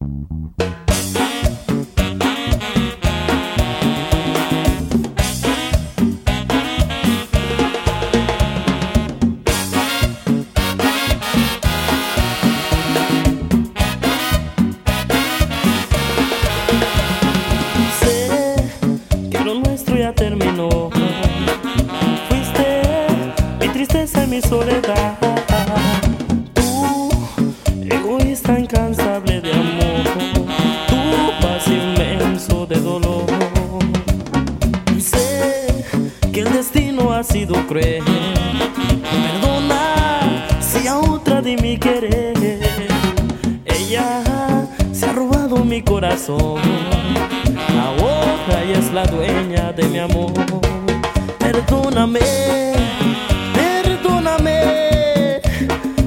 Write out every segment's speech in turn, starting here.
Sé que lo nuestro ya terminó. Fuiste mi tristeza, mi soledad. Tú egoísta. sido cruel. Perdona si a otra de mi querer. Ella se ha robado mi corazón. Ahora ella es la dueña de mi amor. Perdóname, perdóname.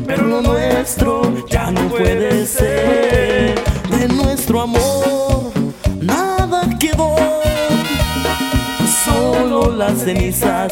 Pero lo nuestro ya no puede ser. De nuestro amor nada quedó. Solo las cenizas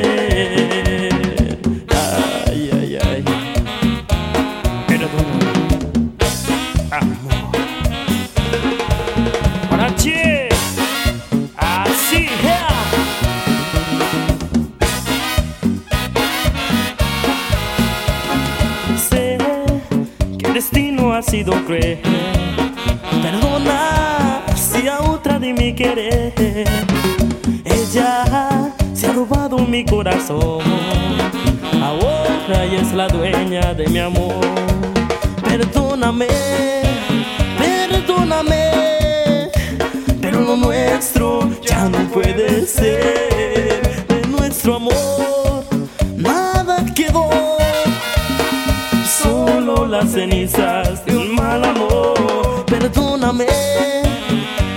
Perdona si a otra de mi querer. Ella se ha robado mi corazón. Ahora ella es la dueña de mi amor. Perdóname, perdóname. Pero lo nuestro ya no puede ser. Las cenizas perdóname,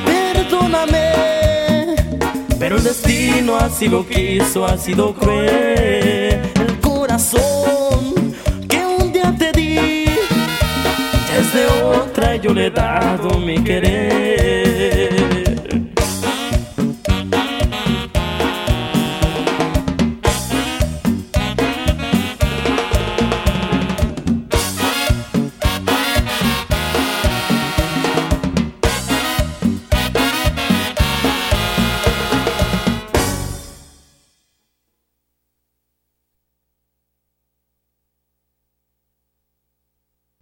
perdóname. Pero el destino así lo quiso, ha sido cruel. El corazón que un día te di, desde otra yo le he dado mi querer.